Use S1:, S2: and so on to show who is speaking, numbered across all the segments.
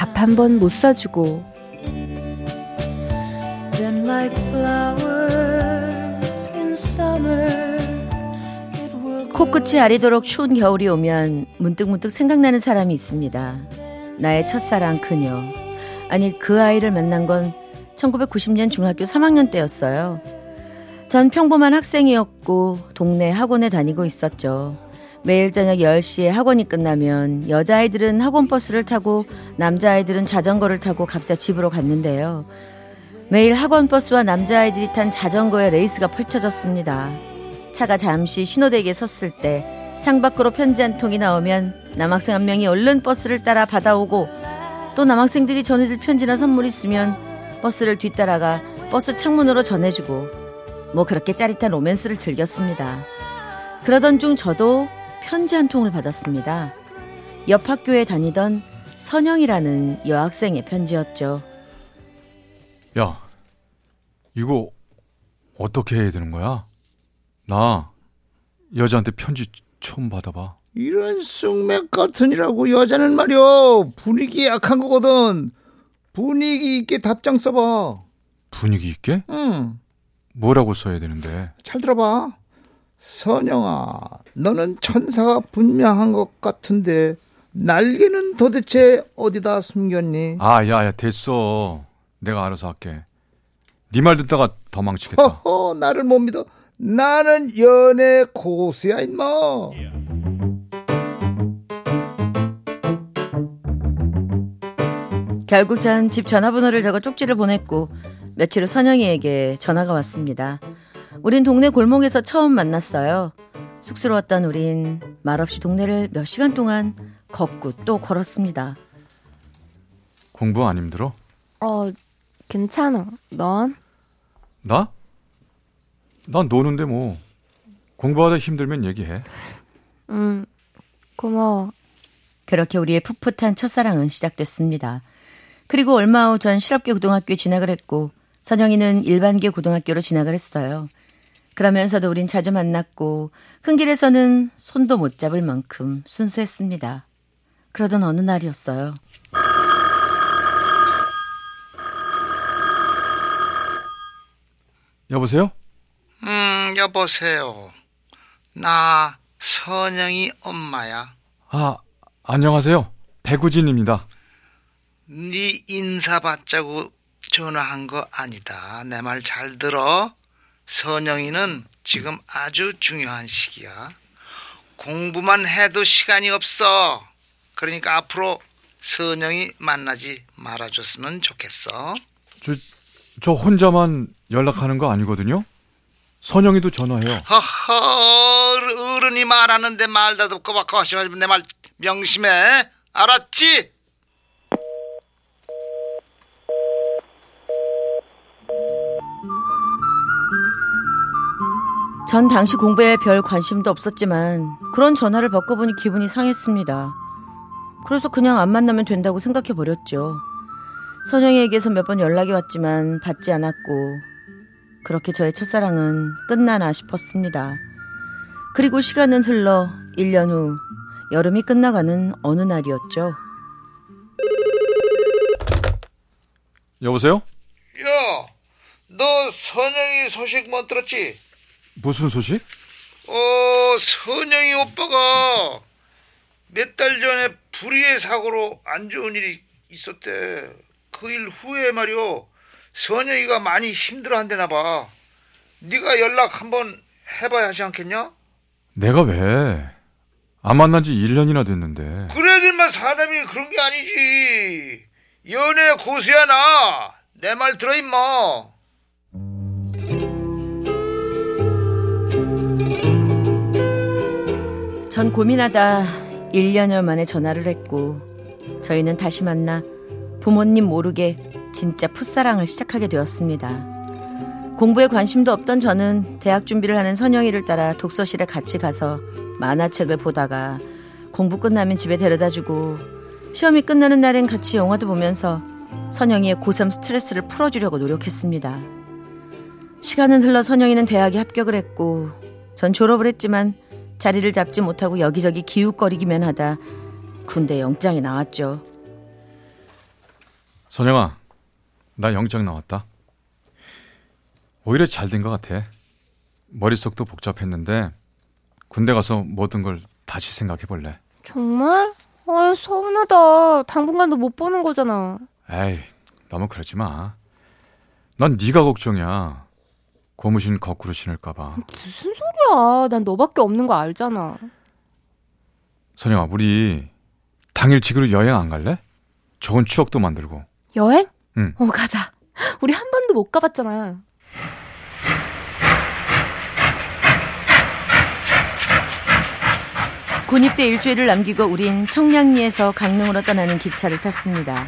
S1: 밥한번못 사주고
S2: 코끝이 아리도록 추운 겨울이 오면 문득 문득 생각나는 사람이 있습니다. 나의 첫사랑 그녀. 아니 그 아이를 만난 건 1990년 중학교 3학년 때였어요. 전 평범한 학생이었고 동네 학원에 다니고 있었죠. 매일 저녁 10시에 학원이 끝나면 여자아이들은 학원 버스를 타고 남자아이들은 자전거를 타고 각자 집으로 갔는데요. 매일 학원 버스와 남자아이들이 탄 자전거의 레이스가 펼쳐졌습니다. 차가 잠시 신호대기에 섰을 때 창밖으로 편지 한 통이 나오면 남학생 한 명이 얼른 버스를 따라 받아오고 또 남학생들이 전해줄 편지나 선물 있으면 버스를 뒤따라가 버스 창문으로 전해주고 뭐 그렇게 짜릿한 로맨스를 즐겼습니다. 그러던 중 저도 편지 한 통을 받았습니다. 옆 학교에 다니던 선영이라는 여학생의 편지였죠.
S3: 야 이거 어떻게 해야 되는 거야? 나 여자한테 편지 처음 받아봐.
S4: 이런 쑥맥 같으니라고 여자는 말이야 분위기 약한 거거든. 분위기 있게 답장 써봐.
S3: 분위기 있게?
S4: 응.
S3: 뭐라고 써야 되는데?
S4: 잘 들어봐. 선영아, 너는 천사가 분명한 것 같은데 날개는 도대체 어디다 숨겼니?
S3: 아, 야, 야, 됐어. 내가 알아서 할게. 네 말 듣다가 더 망치겠다.
S4: 허허, 나를 못 믿어. 나는 연애 고수야, 임마.
S2: 결국 전 집 전화번호를 적어 쪽지를 보냈고 며칠 후 선영이에게 전화가 왔습니다. 우린 동네 골목에서 처음 만났어요. 쑥스러웠던 우린 말없이 동네를 몇 시간 동안 걷고 또 걸었습니다.
S3: 공부 안 힘들어?
S1: 어 괜찮아 넌?
S3: 나? 난 노는데 뭐. 공부하다 힘들면 얘기해.
S1: 응 고마워
S2: 그렇게 우리의 풋풋한 첫사랑은 시작됐습니다. 그리고 얼마 후 전 실업계 고등학교에 진학을 했고 선영이는 일반계 고등학교로 진학을 했어요. 그러면서도 우린 자주 만났고 큰 길에서는 손도 못 잡을 만큼 순수했습니다. 그러던 어느 날이었어요.
S3: 여보세요?
S4: 음, 여보세요. 나 선영이 엄마야.
S3: 아, 안녕하세요. 배구진입니다.
S4: 네 인사 받자고 전화한 거 아니다. 내 말 잘 들어. 선영이는 지금 아주 중요한 시기야. 공부만 해도 시간이 없어. 그러니까 앞으로 선영이 만나지 말아줬으면 좋겠어.
S3: 저, 저 혼자만 연락하는 거 아니거든요? 선영이도 전화해요.
S4: 허허, 어른이 말하는데 말다 듣고 막 하시면 내말 명심해. 알았지?
S2: 전 당시 공부에 별 관심도 없었지만 그런 전화를 받고 보니 기분이 상했습니다. 그래서 그냥 안 만나면 된다고 생각해 버렸죠. 선영이에게서 몇 번 연락이 왔지만 받지 않았고 그렇게 저의 첫사랑은 끝나나 싶었습니다. 그리고 시간은 흘러 1년 후 여름이 끝나가는 어느 날이었죠.
S3: 여보세요?
S4: 야, 너 선영이 소식 못 들었지?
S3: 무슨 소식?
S4: 어, 선영이 오빠가 몇 달 전에 불의의 사고로 안 좋은 일이 있었대. 그 일 후에 말이오. 선영이가 많이 힘들어한대나 봐. 네가 연락 한번 해봐야 하지 않겠냐?
S3: 내가 왜? 안 만난 지 1년이나 됐는데.
S4: 그래야 될만 사람이 그런 게 아니지. 연애 고수야 나. 내 말 들어 임마.
S2: 전 고민하다 1년여 만에 전화를 했고 저희는 다시 만나 부모님 모르게 진짜 풋사랑을 시작하게 되었습니다. 공부에 관심도 없던 저는 대학 준비를 하는 선영이를 따라 독서실에 같이 가서 만화책을 보다가 공부 끝나면 집에 데려다 주고 시험이 끝나는 날엔 같이 영화도 보면서 선영이의 고3 스트레스를 풀어주려고 노력했습니다. 시간은 흘러 선영이는 대학에 합격을 했고 전 졸업을 했지만 자리를 잡지 못하고 여기저기 기웃거리기만 하다 군대 영장이 나왔죠.
S3: 선영아, 나 영장 나왔다. 오히려 잘 된 것 같아. 머릿속도 복잡했는데 군대 가서 모든 걸 다시 생각해 볼래.
S1: 정말? 아유, 서운하다. 당분간도 못 보는 거잖아.
S3: 에이, 너무 그러지 마. 난 네가 걱정이야. 고무신 거꾸로 신을까 봐.
S1: 무슨 소리야. 난 너밖에 없는 거 알잖아.
S3: 선영아, 우리 당일치기로 여행 안 갈래? 좋은 추억도 만들고.
S1: 여행?
S3: 응.
S1: 어, 가자. 우리 한 번도 못 가봤잖아.
S2: 군입대 일주일을 남기고 우린 청량리에서 강릉으로 떠나는 기차를 탔습니다.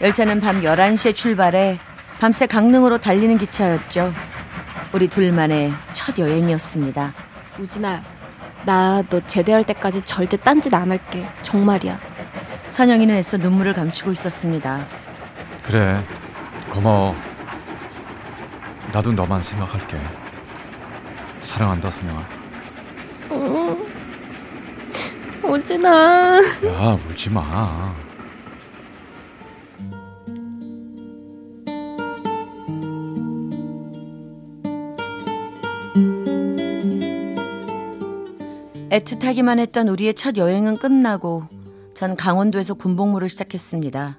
S2: 열차는 밤 11시에 출발해 밤새 강릉으로 달리는 기차였죠. 우리 둘만의 첫 여행이었습니다.
S1: 우진아, 나 너 제대할 때까지 절대 딴짓 안 할게. 정말이야.
S2: 선영이는 애써 눈물을 감추고 있었습니다.
S3: 그래, 고마워. 나도 너만 생각할게. 사랑한다, 선영아.
S1: 우진아.
S3: 야, 울지 마.
S2: 애틋하기만 했던 우리의 첫 여행은 끝나고 전 강원도에서 군복무를 시작했습니다.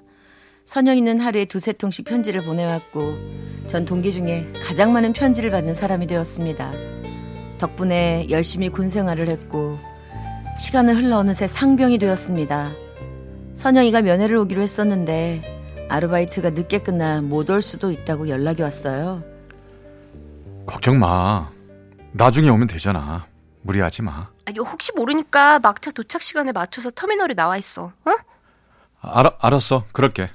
S2: 선영이는 하루에 두세 통씩 편지를 보내왔고 전 동기 중에 가장 많은 편지를 받는 사람이 되었습니다. 덕분에 열심히 군 생활을 했고 시간은 흘러 어느새 상병이 되었습니다. 선영이가 면회를 오기로 했었는데 아르바이트가 늦게 끝나 못 올 수도 있다고 연락이 왔어요.
S3: 걱정 마. 나중에 오면 되잖아. 무리하지 마.
S1: 아니, 혹시 모르니까 막차 도착 시간에 맞춰서 터미널에 나와 있어. 어?
S3: 알아, 알았어. 그럴게.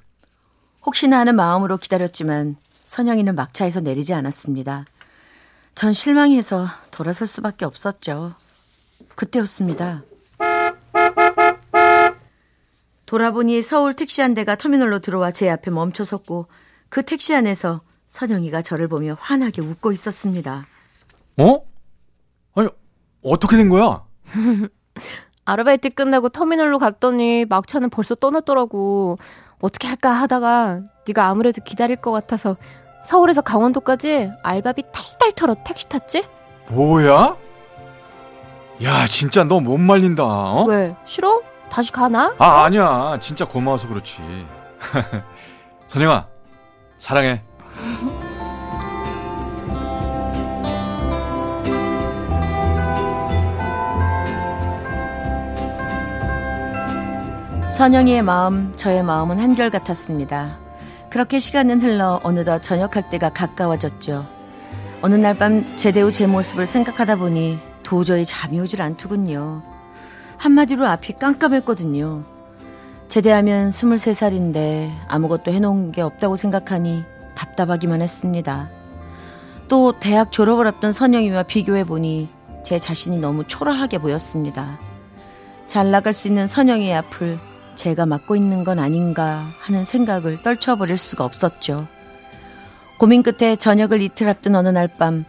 S2: 혹시나 하는 마음으로 기다렸지만 선영이는 막차에서 내리지 않았습니다. 전 실망해서 돌아설 수밖에 없었죠. 그때였습니다. 돌아보니 서울 택시 한 대가 터미널로 들어와 제 앞에 멈춰 섰고 그 택시 안에서 선영이가 저를 보며 환하게 웃고 있었습니다.
S3: 어? 어떻게 된 거야?
S1: 아르바이트 끝나고 터미널로 갔더니 막차는 벌써 떠났더라고. 어떻게 할까 하다가 네가 아무래도 기다릴 것 같아서 서울에서 강원도까지 알바비 탈탈 털어 택시 탔지?
S3: 뭐야? 야, 진짜 너 못 말린다. 어?
S1: 왜? 싫어? 다시 가나?
S3: 아, 아니야. 진짜 고마워서 그렇지. 선영아, 사랑해.
S2: 선영이의 마음, 저의 마음은 한결같았습니다. 그렇게 시간은 흘러 어느덧 저녁할 때가 가까워졌죠. 어느 날 밤 제대 후 제 모습을 생각하다 보니 도저히 잠이 오질 않더군요. 한마디로 앞이 깜깜했거든요. 제대하면 23살인데 아무것도 해놓은 게 없다고 생각하니 답답하기만 했습니다. 또 대학 졸업을 앞둔 선영이와 비교해보니 제 자신이 너무 초라하게 보였습니다. 잘 나갈 수 있는 선영이의 앞을 제가 맡고 있는 건 아닌가 하는 생각을 떨쳐버릴 수가 없었죠. 고민 끝에 저녁을 이틀 앞둔 어느 날 밤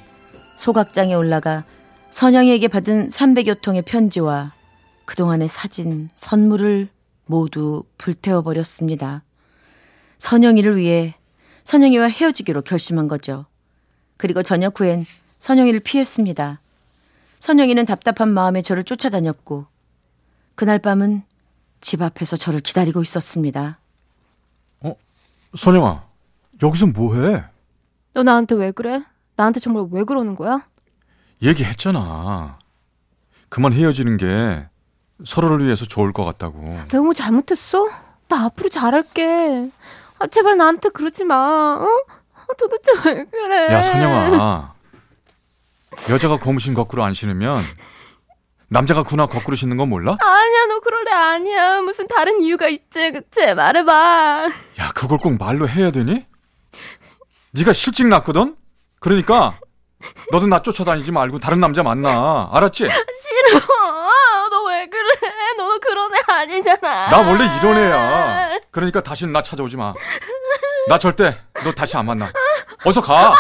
S2: 소각장에 올라가 선영이에게 받은 300여 통의 편지와 그동안의 사진, 선물을 모두 불태워버렸습니다. 선영이를 위해 선영이와 헤어지기로 결심한 거죠. 그리고 저녁 후엔 선영이를 피했습니다. 선영이는 답답한 마음에 저를 쫓아다녔고 그날 밤은 집 앞에서 저를 기다리고 있었습니다.
S3: 선영아, 여기서 뭐해?
S1: 너 나한테 왜 그래? 나한테 정말 왜 그러는 거야?
S3: 얘기했잖아. 그만 헤어지는 게 서로를 위해서 좋을 것 같다고.
S1: 내가 뭐 잘못했어? 나 앞으로 잘할게. 아, 제발 나한테 그러지 마. 어? 아, 도대체 왜 그래?
S3: 야, 선영아. 여자가 고무신 거꾸로 안 신으면 남자가 군화 거꾸로 신는 건 몰라?
S1: 아니야, 너 그럴래 아니야. 무슨 다른 이유가 있지, 그치? 말해봐.
S3: 야, 그걸 꼭 말로 해야 되니? 네가 실직 났거든? 그러니까 너도 나 쫓아다니지 말고 다른 남자 만나. 알았지?
S1: 싫어. 너 왜 그래? 너 그런 애 아니잖아.
S3: 나 원래 이런 애야. 그러니까 다시는 나 찾아오지 마. 나 절대 너 다시 안 만나. 어서 가.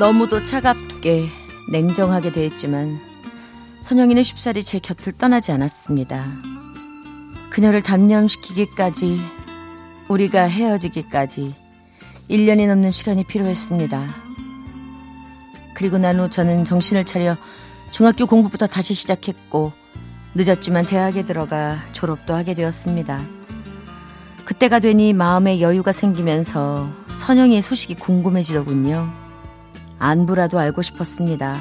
S2: 너무도 차갑게 냉정하게 대했지만 선영이는 쉽사리 제 곁을 떠나지 않았습니다. 그녀를 단념시키기까지 우리가 헤어지기까지 1년이 넘는 시간이 필요했습니다. 그리고 난 후 저는 정신을 차려 중학교 공부부터 다시 시작했고 늦었지만 대학에 들어가 졸업도 하게 되었습니다. 그때가 되니 마음에 여유가 생기면서 선영이의 소식이 궁금해지더군요. 안부라도 알고 싶었습니다.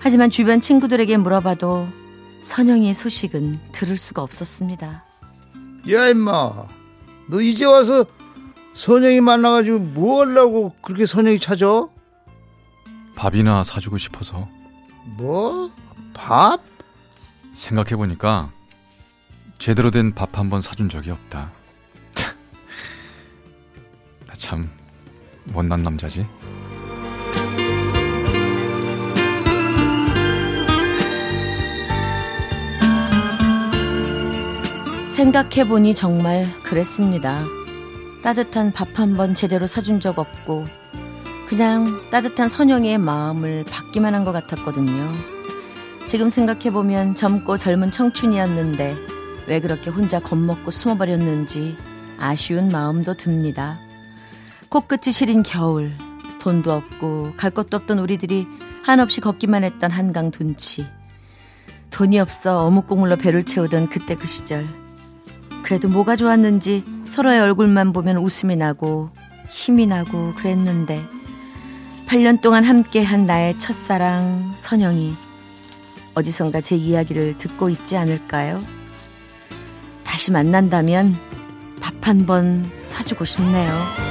S2: 하지만 주변 친구들에게 물어봐도 선영이의 소식은 들을 수가 없었습니다.
S4: 야 임마 너 이제 와서 선영이 만나가지고 뭐 하려고 그렇게 선영이 찾아?
S3: 밥이나 사주고 싶어서
S4: 뭐? 밥?
S3: 생각해보니까 제대로 된 밥 한 번 사준 적이 없다. 나참 못난 남자지.
S2: 생각해보니 정말 그랬습니다. 따뜻한 밥 한 번 제대로 사준 적 없고 그냥 따뜻한 선영이의 마음을 받기만 한 것 같았거든요. 지금 생각해보면 젊고 젊은 청춘이었는데 왜 그렇게 혼자 겁먹고 숨어버렸는지 아쉬운 마음도 듭니다. 코끝이 시린 겨울, 돈도 없고 갈 곳도 없던 우리들이 한없이 걷기만 했던 한강 둔치. 돈이 없어 어묵국물로 배를 채우던 그때 그 시절. 그래도 뭐가 좋았는지 서로의 얼굴만 보면 웃음이 나고 힘이 나고 그랬는데 8년 동안 함께한 나의 첫사랑 선영이 어디선가 제 이야기를 듣고 있지 않을까요? 다시 만난다면 밥 한 번 사주고 싶네요.